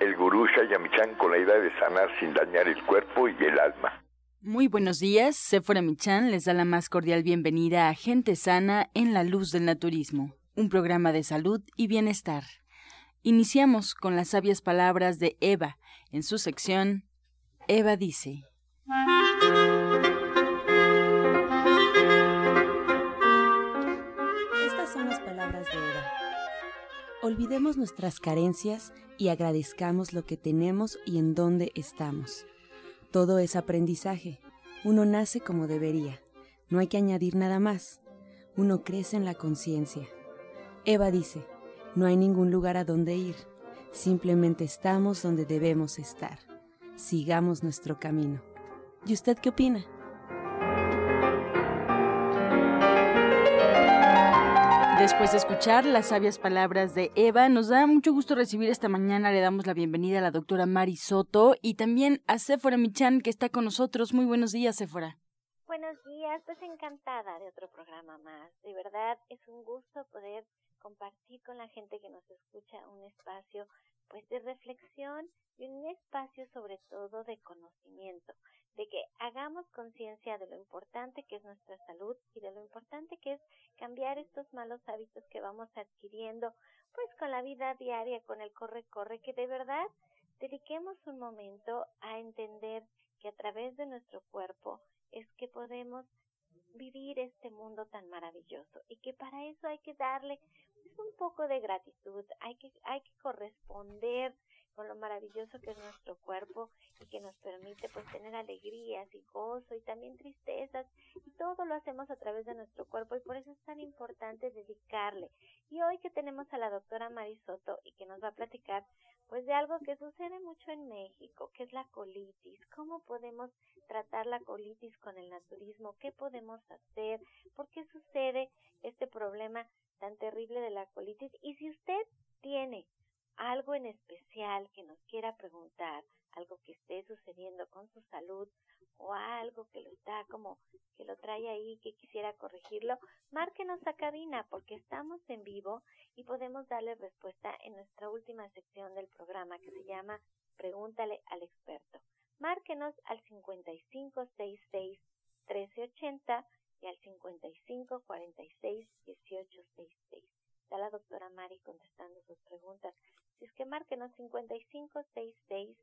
el gurú Shayamichan con la idea de sanar sin dañar el cuerpo y el alma. Muy buenos días, Sephora Michan les da la más cordial bienvenida a Gente Sana en la Luz del Naturismo, un programa de salud y bienestar. Iniciamos con las sabias palabras de Eva en su sección Eva dice. Estas son las palabras de Eva. Olvidemos nuestras carencias y agradezcamos lo que tenemos y en dónde estamos. Todo es aprendizaje. Uno nace como debería. No hay que añadir nada más. Uno crece en la conciencia. Eva dice, no hay ningún lugar a donde ir. Simplemente estamos donde debemos estar. Sigamos nuestro camino. ¿Y usted qué opina? Después de escuchar las sabias palabras de Eva, nos da mucho gusto recibir esta mañana. Le damos la bienvenida a la doctora Mari Soto y también a Sephora Michan, que está con nosotros. Muy buenos días, Sephora. Buenos días, pues encantada de otro programa más. De verdad es un gusto poder compartir con la gente que nos escucha un espacio pues de reflexión y un espacio sobre todo de conocimiento, de que hagamos conciencia de lo importante que es nuestra salud y de lo importante que es cambiar estos malos hábitos que vamos adquiriendo pues con la vida diaria, con el corre-corre, que de verdad dediquemos un momento a entender que a través de nuestro cuerpo es que podemos vivir este mundo tan maravilloso y que para eso hay que darle pues, un poco de gratitud, hay que, hay que corresponder con lo maravilloso que es nuestro cuerpo y que nos permite pues tener alegrías y gozo y también tristezas y todo lo hacemos a través de nuestro cuerpo y por eso es tan importante dedicarle. Y hoy que tenemos a la doctora Marisoto y que nos va a platicar pues de algo que sucede mucho en México, que es la colitis, cómo podemos tratar la colitis con el naturismo, qué podemos hacer, por qué sucede este problema tan terrible de la colitis y si usted tiene algo en especial que nos quiera preguntar, algo que esté sucediendo con su salud o algo que lo está como que lo trae ahí que quisiera corregirlo, márquenos a cabina porque estamos en vivo y podemos darle respuesta en nuestra última sección del programa que se llama Pregúntale al experto. Márquenos al 5566 1380 y al 5546 1866. Está la doctora Mari contestando sus preguntas. Si es que márquenos 5566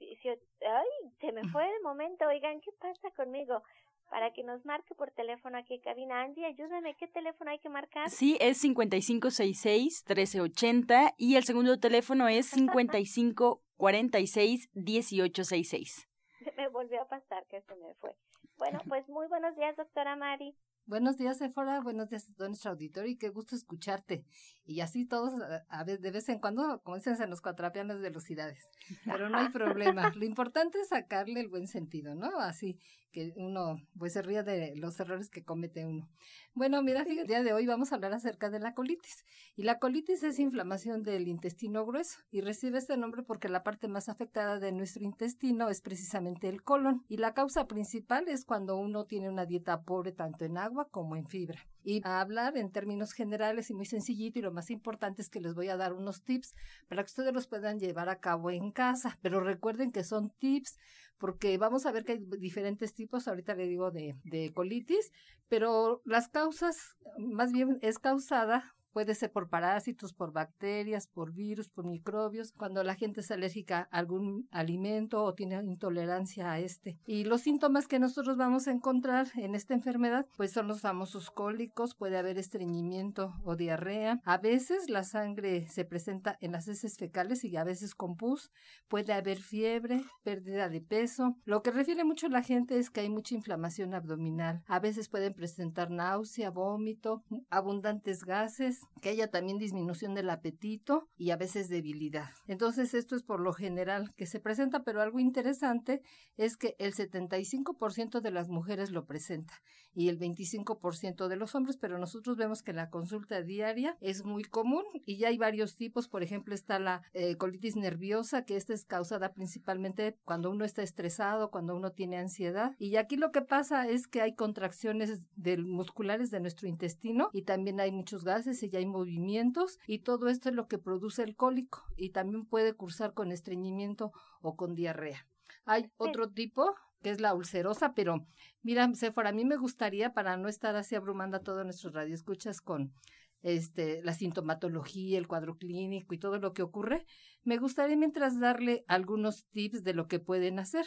18. Ay, se me fue el momento. Oigan, ¿qué pasa conmigo? Para que nos marque por teléfono aquí en cabina. Angie, ayúdame. ¿Qué teléfono hay que marcar? Sí, es 5566-1380 y el segundo teléfono es 5546-1866. Se me volvió a pasar que se me fue. Bueno, pues muy buenos días, doctora Mari. Buenos días, Sephora. Buenos días a todo nuestro auditorio y qué gusto escucharte. Y así todos, a ver, de vez en cuando, como dicen, se nos cuatrapean las velocidades. Pero no hay problema. Lo importante es sacarle el buen sentido, ¿no? Así que uno, pues, se ría de los errores que comete uno. Bueno, mira, fíjate, el día de hoy vamos a hablar acerca de la colitis. Y la colitis es inflamación del intestino grueso y recibe este nombre porque la parte más afectada de nuestro intestino es precisamente el colon. Y la causa principal es cuando uno tiene una dieta pobre tanto en agua como en fibra. Y a hablar en términos generales y muy sencillito y lo más importante es que les voy a dar unos tips para que ustedes los puedan llevar a cabo en casa. Pero recuerden que son tips porque vamos a ver que hay diferentes tipos, ahorita le digo de, de colitis, pero las causas más bien es causada Puede ser por parásitos, por bacterias, por virus, por microbios, cuando la gente es alérgica a algún alimento o tiene intolerancia a este. Y los síntomas que nosotros vamos a encontrar en esta enfermedad, pues son los famosos cólicos, puede haber estreñimiento o diarrea. A veces la sangre se presenta en las heces fecales y a veces con pus. Puede haber fiebre, pérdida de peso. Lo que refiere mucho la gente es que hay mucha inflamación abdominal. A veces pueden presentar náusea, vómito, abundantes gases que haya también disminución del apetito y a veces debilidad. Entonces esto es por lo general que se presenta, pero algo interesante es que el 75% de las mujeres lo presenta y el 25% de los hombres, pero nosotros vemos que la consulta diaria es muy común y ya hay varios tipos, por ejemplo está la eh, colitis nerviosa, que esta es causada principalmente cuando uno está estresado, cuando uno tiene ansiedad y aquí lo que pasa es que hay contracciones del, musculares de nuestro intestino y también hay muchos gases ya hay movimientos y todo esto es lo que produce el cólico y también puede cursar con estreñimiento o con diarrea. Hay otro tipo que es la ulcerosa, pero mira, Sephora, a mí me gustaría, para no estar así abrumando a todos nuestros radioescuchas con este, la sintomatología, el cuadro clínico y todo lo que ocurre, me gustaría mientras darle algunos tips de lo que pueden hacer.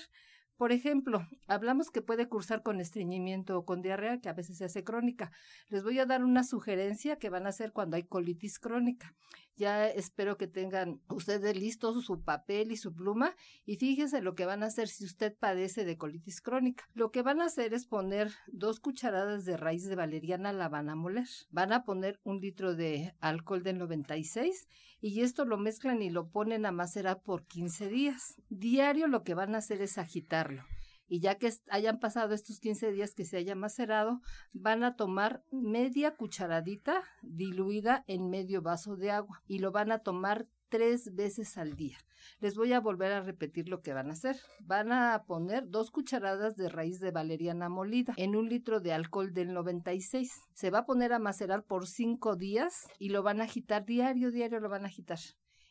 Por ejemplo, hablamos que puede cursar con estreñimiento o con diarrea, que a veces se hace crónica. Les voy a dar una sugerencia que van a hacer cuando hay colitis crónica. Ya espero que tengan ustedes listos su papel y su pluma y fíjense lo que van a hacer si usted padece de colitis crónica. Lo que van a hacer es poner dos cucharadas de raíz de valeriana, la van a moler. Van a poner un litro de alcohol del 96 y esto lo mezclan y lo ponen a macerar por 15 días. Diario lo que van a hacer es agitarlo y ya que hayan pasado estos 15 días que se haya macerado, van a tomar media cucharadita diluida en medio vaso de agua y lo van a tomar tres veces al día. Les voy a volver a repetir lo que van a hacer. Van a poner dos cucharadas de raíz de valeriana molida en un litro de alcohol del 96. Se va a poner a macerar por cinco días y lo van a agitar diario, diario lo van a agitar.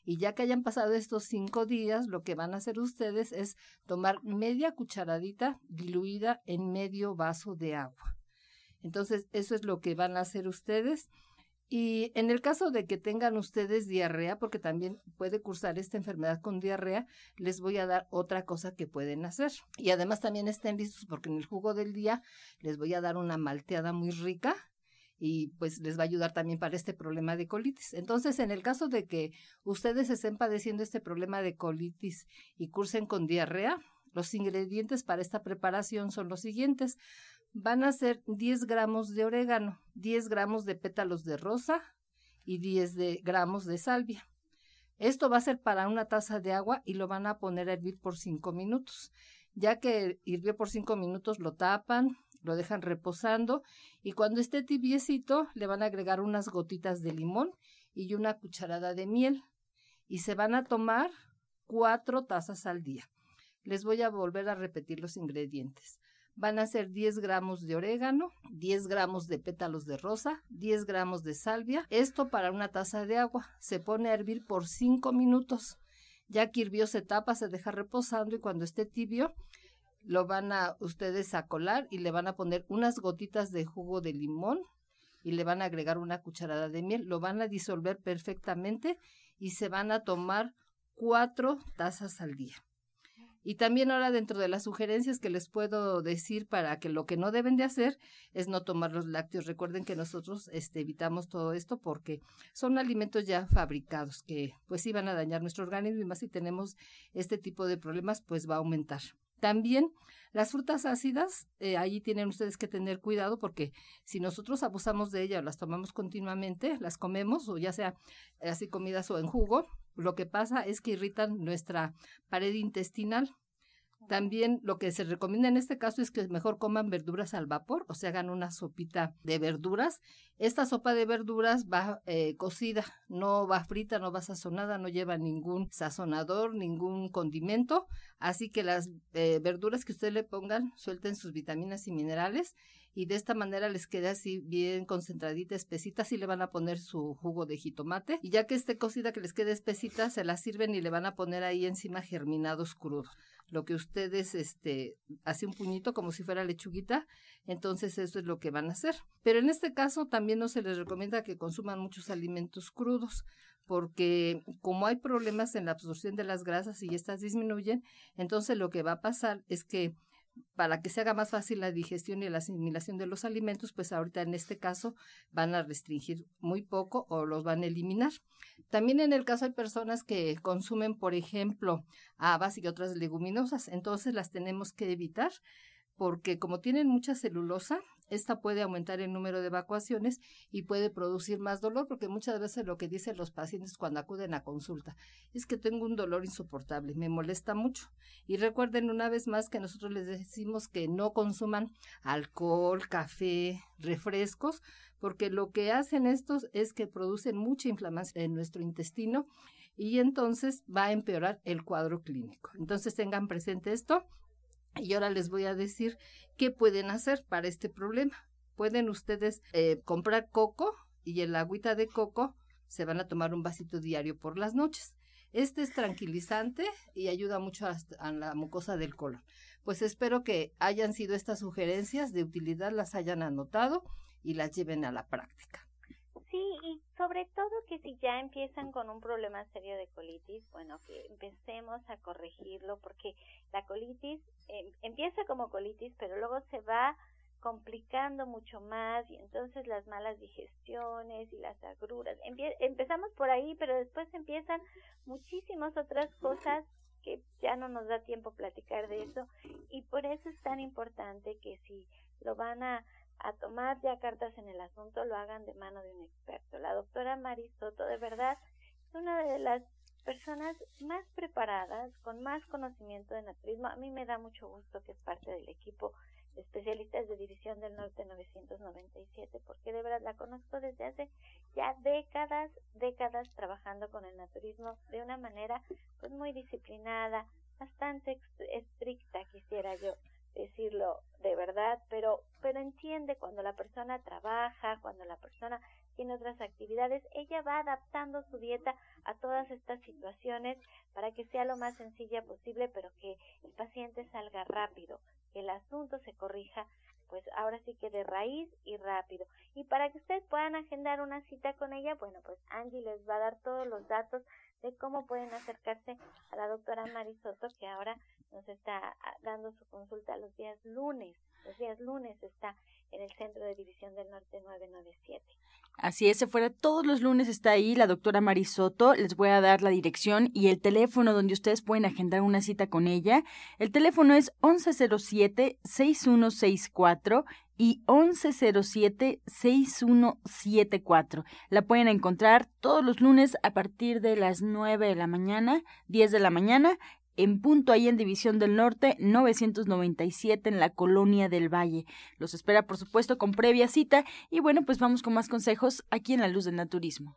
Y ya que hayan pasado estos cinco días, lo que van a hacer ustedes es tomar media cucharadita diluida en medio vaso de agua. Entonces, eso es lo que van a hacer ustedes. Y en el caso de que tengan ustedes diarrea, porque también puede cursar esta enfermedad con diarrea, les voy a dar otra cosa que pueden hacer. Y además también estén listos porque en el jugo del día les voy a dar una malteada muy rica y pues les va a ayudar también para este problema de colitis. Entonces, en el caso de que ustedes estén padeciendo este problema de colitis y cursen con diarrea, los ingredientes para esta preparación son los siguientes. Van a ser 10 gramos de orégano, 10 gramos de pétalos de rosa y 10 de gramos de salvia. Esto va a ser para una taza de agua y lo van a poner a hervir por 5 minutos. Ya que hirvió por 5 minutos, lo tapan, lo dejan reposando y cuando esté tibiecito le van a agregar unas gotitas de limón y una cucharada de miel y se van a tomar cuatro tazas al día. Les voy a volver a repetir los ingredientes. Van a ser 10 gramos de orégano, 10 gramos de pétalos de rosa, 10 gramos de salvia. Esto para una taza de agua. Se pone a hervir por 5 minutos. Ya que hirvió se tapa, se deja reposando y cuando esté tibio lo van a ustedes a colar y le van a poner unas gotitas de jugo de limón y le van a agregar una cucharada de miel, lo van a disolver perfectamente y se van a tomar cuatro tazas al día. Y también ahora dentro de las sugerencias que les puedo decir para que lo que no deben de hacer es no tomar los lácteos. Recuerden que nosotros este, evitamos todo esto porque son alimentos ya fabricados que pues iban a dañar nuestro organismo y más si tenemos este tipo de problemas pues va a aumentar. También las frutas ácidas, eh, allí tienen ustedes que tener cuidado porque si nosotros abusamos de ellas, las tomamos continuamente, las comemos o ya sea así comidas o en jugo, lo que pasa es que irritan nuestra pared intestinal también lo que se recomienda en este caso es que mejor coman verduras al vapor, o sea, hagan una sopita de verduras. Esta sopa de verduras va eh, cocida, no va frita, no va sazonada, no lleva ningún sazonador, ningún condimento. Así que las eh, verduras que ustedes le pongan suelten sus vitaminas y minerales y de esta manera les queda así bien concentradita, espesita, así le van a poner su jugo de jitomate y ya que esté cocida que les quede espesita, se la sirven y le van a poner ahí encima germinados crudos lo que ustedes, este, hace un puñito como si fuera lechuguita, entonces eso es lo que van a hacer. Pero en este caso también no se les recomienda que consuman muchos alimentos crudos, porque como hay problemas en la absorción de las grasas y estas disminuyen, entonces lo que va a pasar es que para que se haga más fácil la digestión y la asimilación de los alimentos, pues ahorita en este caso van a restringir muy poco o los van a eliminar. También en el caso hay personas que consumen, por ejemplo, habas y otras leguminosas, entonces las tenemos que evitar porque como tienen mucha celulosa, esta puede aumentar el número de evacuaciones y puede producir más dolor, porque muchas veces lo que dicen los pacientes cuando acuden a consulta es que tengo un dolor insoportable, me molesta mucho. Y recuerden una vez más que nosotros les decimos que no consuman alcohol, café, refrescos, porque lo que hacen estos es que producen mucha inflamación en nuestro intestino y entonces va a empeorar el cuadro clínico. Entonces tengan presente esto y ahora les voy a decir qué pueden hacer para este problema. Pueden ustedes eh, comprar coco y el agüita de coco se van a tomar un vasito diario por las noches. Este es tranquilizante y ayuda mucho a, la mucosa del colon. Pues espero que hayan sido estas sugerencias de utilidad, las hayan anotado y las lleven a la práctica. Sí, y sobre todo que si ya empiezan con un problema serio de colitis, bueno, que empecemos a corregirlo porque la colitis em, empieza como colitis, pero luego se va complicando mucho más y entonces las malas digestiones y las agruras. empezamos por ahí, pero después empiezan muchísimas otras cosas que ya no nos da tiempo platicar de eso y por eso es tan importante que si lo van a a tomar ya cartas en el asunto lo hagan de mano de un experto. La doctora Marisoto de verdad es una de las personas más preparadas, con más conocimiento de naturismo. A mí me da mucho gusto que es parte del equipo de especialistas de División del Norte 997, porque de verdad la conozco desde hace ya décadas, décadas trabajando con el naturismo de una manera pues muy disciplinada, bastante estricta, quisiera yo decirlo de verdad, pero, pero entiende cuando la persona trabaja, cuando la persona tiene otras actividades, ella va adaptando su dieta a todas estas situaciones para que sea lo más sencilla posible, pero que el paciente salga rápido, que el asunto se corrija, pues ahora sí que de raíz y rápido. Y para que ustedes puedan agendar una cita con ella, bueno, pues Angie les va a dar todos los datos de cómo pueden acercarse a la doctora Marisoto, que ahora nos está ah, dando su consulta los días lunes. Los días lunes está en el Centro de División del Norte 997. Así es, se fuera todos los lunes está ahí la doctora Marisoto. Les voy a dar la dirección y el teléfono donde ustedes pueden agendar una cita con ella. El teléfono es 1107-6164 y 1107-6174. La pueden encontrar todos los lunes a partir de las 9 de la mañana, 10 de la mañana en punto ahí en División del Norte 997 en la Colonia del Valle. Los espera por supuesto con previa cita y bueno pues vamos con más consejos aquí en la luz del naturismo.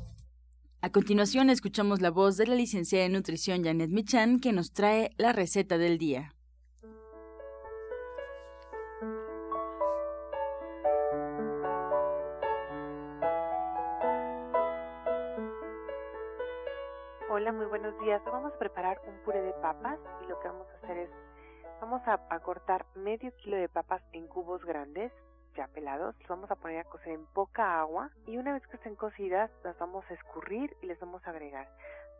A continuación escuchamos la voz de la licenciada en nutrición Janet Michan que nos trae la receta del día. Hola, muy buenos días. Vamos a preparar un puré de papas y lo que vamos a hacer es, vamos a, a cortar medio kilo de papas en cubos grandes, pelados, los vamos a poner a cocer en poca agua y una vez que estén cocidas las vamos a escurrir y les vamos a agregar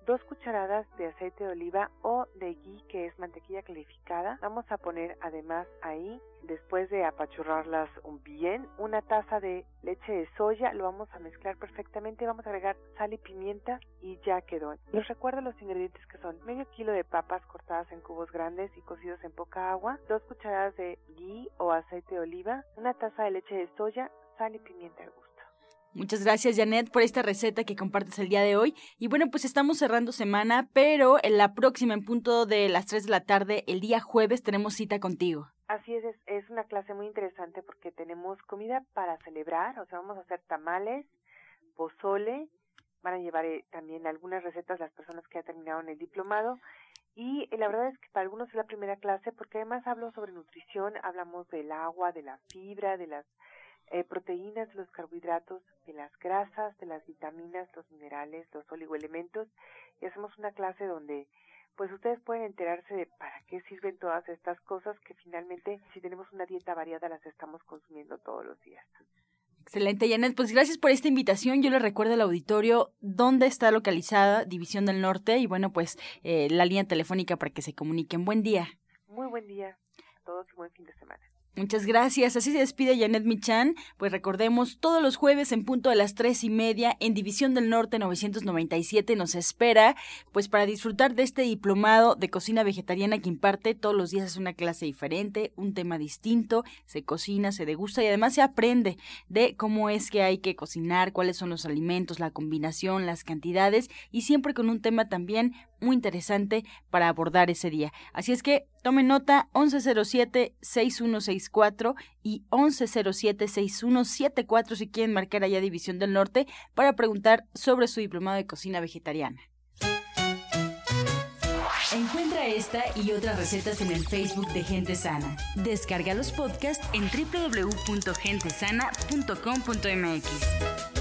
dos cucharadas de aceite de oliva o de ghee que es mantequilla clarificada. Vamos a poner además ahí, después de apachurrarlas bien, una taza de leche de soya, lo vamos a mezclar perfectamente, vamos a agregar sal y pimienta y ya quedó. Les recuerdo los ingredientes que son medio kilo de papas cortadas en cubos grandes y cocidos en poca agua, dos cucharadas de ghee o aceite de oliva, una taza de leche de soya, sal y pimienta al gusto. Muchas gracias, Janet, por esta receta que compartes el día de hoy. Y bueno, pues estamos cerrando semana, pero en la próxima, en punto de las 3 de la tarde, el día jueves, tenemos cita contigo. Así es, es, una clase muy interesante porque tenemos comida para celebrar, o sea, vamos a hacer tamales, pozole, van a llevar eh, también algunas recetas las personas que ya terminaron el diplomado. Y eh, la verdad es que para algunos es la primera clase porque además hablo sobre nutrición, hablamos del agua, de la fibra, de las eh, proteínas, de los carbohidratos, de las grasas, de las vitaminas, los minerales, los oligoelementos y hacemos una clase donde pues ustedes pueden enterarse de para qué sirven todas estas cosas que finalmente si tenemos una dieta variada las estamos consumiendo todos los días. Excelente, Janet. Pues gracias por esta invitación. Yo le recuerdo al auditorio dónde está localizada División del Norte y bueno, pues eh, la línea telefónica para que se comuniquen. Buen día. Muy buen día a todos y buen fin de semana. Muchas gracias. Así se despide Janet Michan. Pues recordemos, todos los jueves en punto a las tres y media en División del Norte 997 nos espera, pues para disfrutar de este diplomado de cocina vegetariana que imparte todos los días es una clase diferente, un tema distinto, se cocina, se degusta y además se aprende de cómo es que hay que cocinar, cuáles son los alimentos, la combinación, las cantidades y siempre con un tema también muy interesante para abordar ese día. Así es que tomen nota 1107-6164 y 1107-6174 si quieren marcar allá División del Norte para preguntar sobre su diplomado de cocina vegetariana. Encuentra esta y otras recetas en el Facebook de Gente Sana. Descarga los podcasts en www.gentesana.com.mx.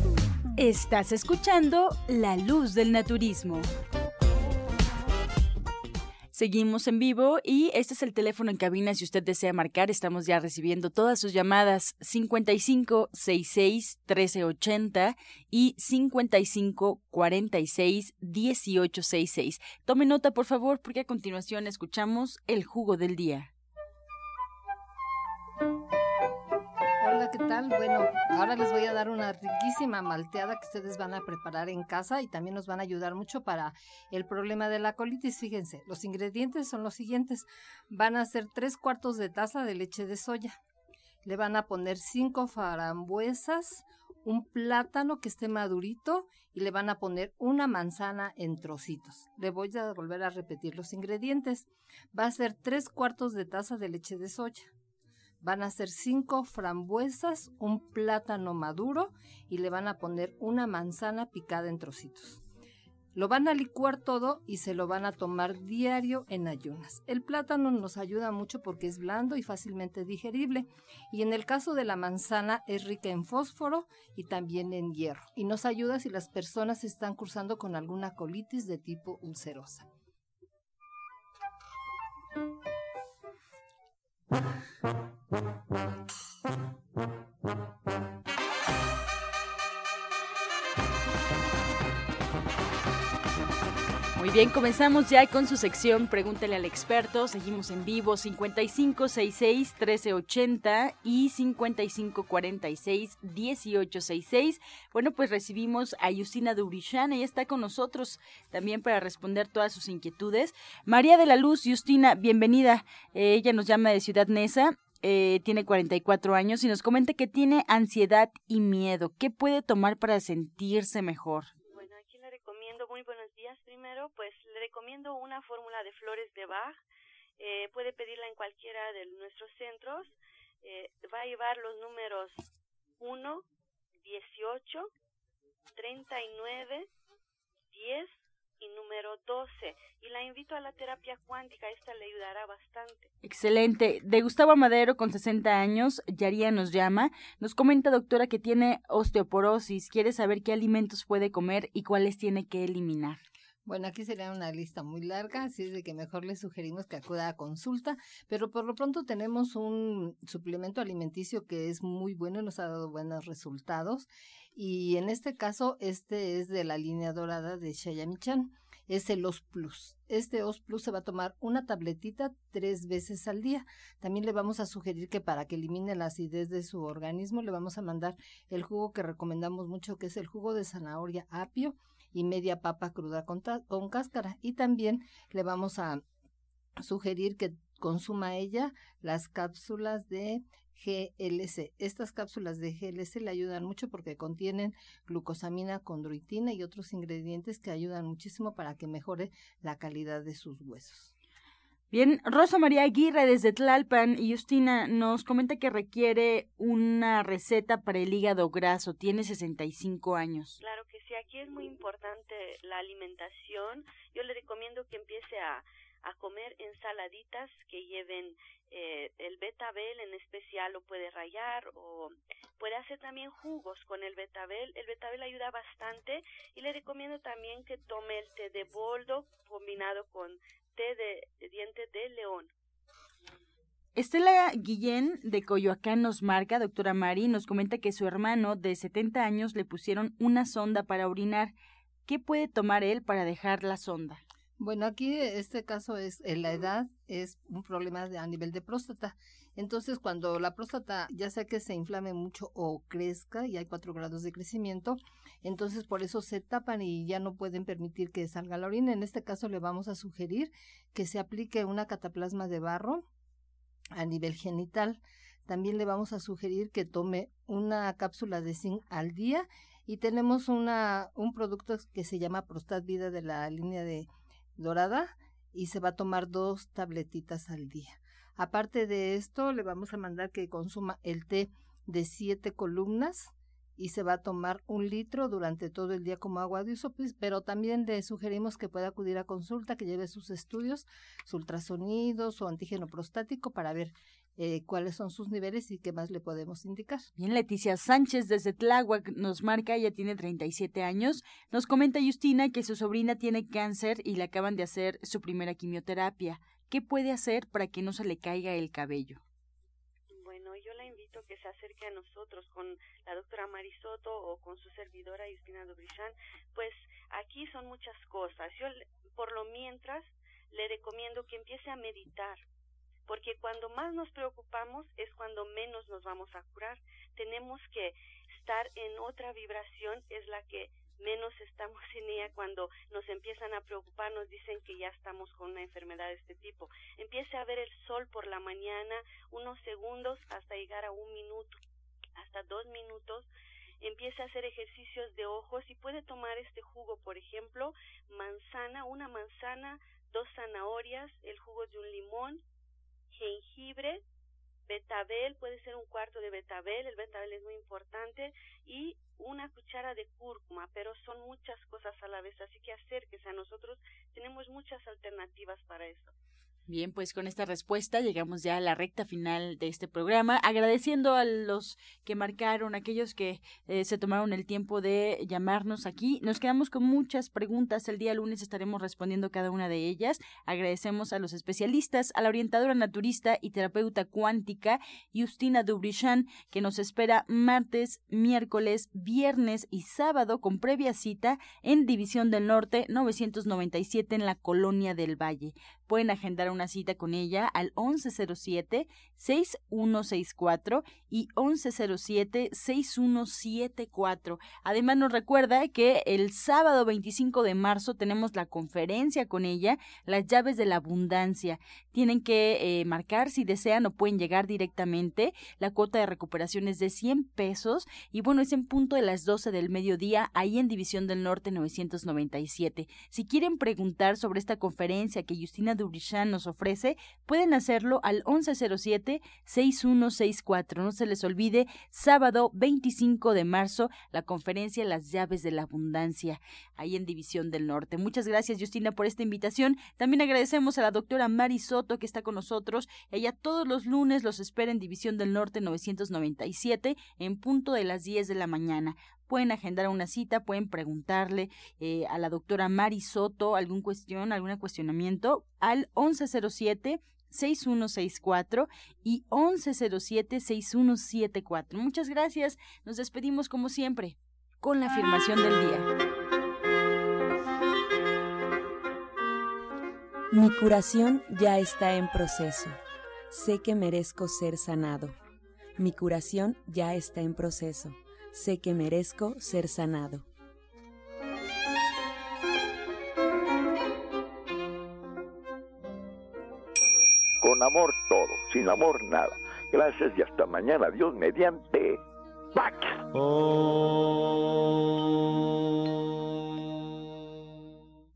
Estás escuchando La Luz del Naturismo. Seguimos en vivo y este es el teléfono en cabina si usted desea marcar. Estamos ya recibiendo todas sus llamadas 55 66 1380 y 55 46 1866. Tome nota por favor porque a continuación escuchamos el jugo del día. ¿Qué tal? Bueno, ahora les voy a dar una riquísima malteada que ustedes van a preparar en casa y también nos van a ayudar mucho para el problema de la colitis. Fíjense, los ingredientes son los siguientes. Van a ser tres cuartos de taza de leche de soya. Le van a poner cinco frambuesas, un plátano que esté madurito y le van a poner una manzana en trocitos. Le voy a volver a repetir los ingredientes. Va a ser tres cuartos de taza de leche de soya Van a ser cinco frambuesas, un plátano maduro y le van a poner una manzana picada en trocitos. Lo van a licuar todo y se lo van a tomar diario en ayunas. El plátano nos ayuda mucho porque es blando y fácilmente digerible. Y en el caso de la manzana es rica en fósforo y también en hierro. Y nos ayuda si las personas están cursando con alguna colitis de tipo ulcerosa. Bien, comenzamos ya con su sección Pregúntele al experto. Seguimos en vivo 5566 1380 y 5546 1866. Bueno, pues recibimos a Justina Durishan, ella está con nosotros también para responder todas sus inquietudes. María de la Luz, Justina, bienvenida. Eh, ella nos llama de Ciudad Neza eh, tiene 44 años y nos comenta que tiene ansiedad y miedo. ¿Qué puede tomar para sentirse mejor? Bueno, aquí le recomiendo, muy buenos primero, pues le recomiendo una fórmula de flores de Bach. Eh, puede pedirla en cualquiera de nuestros centros. Eh, va a llevar los números 1, 18, 39, 10 y número 12. Y la invito a la terapia cuántica, esta le ayudará bastante. Excelente. De Gustavo Madero, con 60 años, Yaría nos llama. Nos comenta, doctora, que tiene osteoporosis. Quiere saber qué alimentos puede comer y cuáles tiene que eliminar. Bueno, aquí sería una lista muy larga, así es de que mejor le sugerimos que acuda a consulta, pero por lo pronto tenemos un suplemento alimenticio que es muy bueno y nos ha dado buenos resultados. Y en este caso, este es de la línea dorada de Shayamichan, es el OS Plus. Este OS Plus se va a tomar una tabletita tres veces al día. También le vamos a sugerir que para que elimine la acidez de su organismo, le vamos a mandar el jugo que recomendamos mucho, que es el jugo de zanahoria apio y media papa cruda con, cáscara. Y también le vamos a sugerir que consuma ella las cápsulas de GLC. Estas cápsulas de GLC le ayudan mucho porque contienen glucosamina, condroitina y otros ingredientes que ayudan muchísimo para que mejore la calidad de sus huesos. Bien, Rosa María Aguirre desde Tlalpan y Justina nos comenta que requiere una receta para el hígado graso. Tiene 65 años. Claro que sí, aquí es muy importante la alimentación. Yo le recomiendo que empiece a, a comer ensaladitas que lleven eh, el betabel en especial lo puede rayar o puede hacer también jugos con el betabel. El betabel ayuda bastante y le recomiendo también que tome el té de boldo combinado con té de dientes de león. Estela Guillén de Coyoacán nos marca, doctora Mari, nos comenta que su hermano de 70 años le pusieron una sonda para orinar. ¿Qué puede tomar él para dejar la sonda? Bueno, aquí este caso es en la edad es un problema de, a nivel de próstata. Entonces, cuando la próstata ya sea que se inflame mucho o crezca y hay cuatro grados de crecimiento, entonces por eso se tapan y ya no pueden permitir que salga la orina. En este caso le vamos a sugerir que se aplique una cataplasma de barro a nivel genital. También le vamos a sugerir que tome una cápsula de zinc al día y tenemos una un producto que se llama Prostat Vida de la línea de dorada y se va a tomar dos tabletitas al día. Aparte de esto, le vamos a mandar que consuma el té de siete columnas y se va a tomar un litro durante todo el día como agua de uso, pero también le sugerimos que pueda acudir a consulta, que lleve sus estudios, su ultrasonido, su antígeno prostático para ver eh, cuáles son sus niveles y qué más le podemos indicar. Bien, Leticia Sánchez desde Tláhuac nos marca, ella tiene 37 años. Nos comenta Justina que su sobrina tiene cáncer y le acaban de hacer su primera quimioterapia. ¿Qué puede hacer para que no se le caiga el cabello? Que se acerque a nosotros con la doctora Marisoto o con su servidora Justina Dobrichan. Pues aquí son muchas cosas. Yo, por lo mientras, le recomiendo que empiece a meditar porque cuando más nos preocupamos es cuando menos nos vamos a curar. Tenemos que estar en otra vibración, es la que menos estamos en ella cuando nos empiezan a preocupar, nos dicen que ya estamos con una enfermedad de este tipo. Empiece a ver el sol por la mañana unos segundos hasta llegar a un minuto, hasta dos minutos. Empiece a hacer ejercicios de ojos y puede tomar este jugo, por ejemplo, manzana, una manzana, dos zanahorias, el jugo de un limón, jengibre, betabel, puede ser un cuarto de betabel, el betabel es muy importante, y una cuchara de cúrcuma, pero son muchas cosas a la vez, así que acérquese a nosotros, tenemos muchas alternativas para eso. Bien, pues con esta respuesta llegamos ya a la recta final de este programa, agradeciendo a los que marcaron, aquellos que eh, se tomaron el tiempo de llamarnos aquí. Nos quedamos con muchas preguntas, el día lunes estaremos respondiendo cada una de ellas. Agradecemos a los especialistas, a la orientadora naturista y terapeuta cuántica, Justina Dubrichan, que nos espera martes, miércoles, viernes y sábado con previa cita en División del Norte 997 en la Colonia del Valle. Pueden agendar una cita con ella al 1107-6164 y 1107-6174. Además nos recuerda que el sábado 25 de marzo tenemos la conferencia con ella, las llaves de la abundancia. Tienen que eh, marcar si desean o pueden llegar directamente. La cuota de recuperación es de 100 pesos y bueno, es en punto de las 12 del mediodía ahí en División del Norte 997. Si quieren preguntar sobre esta conferencia que Justina Dubrichan ofrece, pueden hacerlo al 1107-6164. No se les olvide, sábado 25 de marzo, la conferencia Las llaves de la abundancia, ahí en División del Norte. Muchas gracias, Justina, por esta invitación. También agradecemos a la doctora Mari Soto, que está con nosotros. Ella todos los lunes los espera en División del Norte 997, en punto de las 10 de la mañana pueden agendar una cita, pueden preguntarle eh, a la doctora Mari Soto algún cuestión, algún cuestionamiento al 1107 6164 y 1107-6174. Muchas gracias. Nos despedimos como siempre con la afirmación del día. Mi curación ya está en proceso. Sé que merezco ser sanado. Mi curación ya está en proceso sé que merezco ser sanado. Con amor todo, sin amor nada. Gracias y hasta mañana. Dios mediante. ¡Pax! Oh.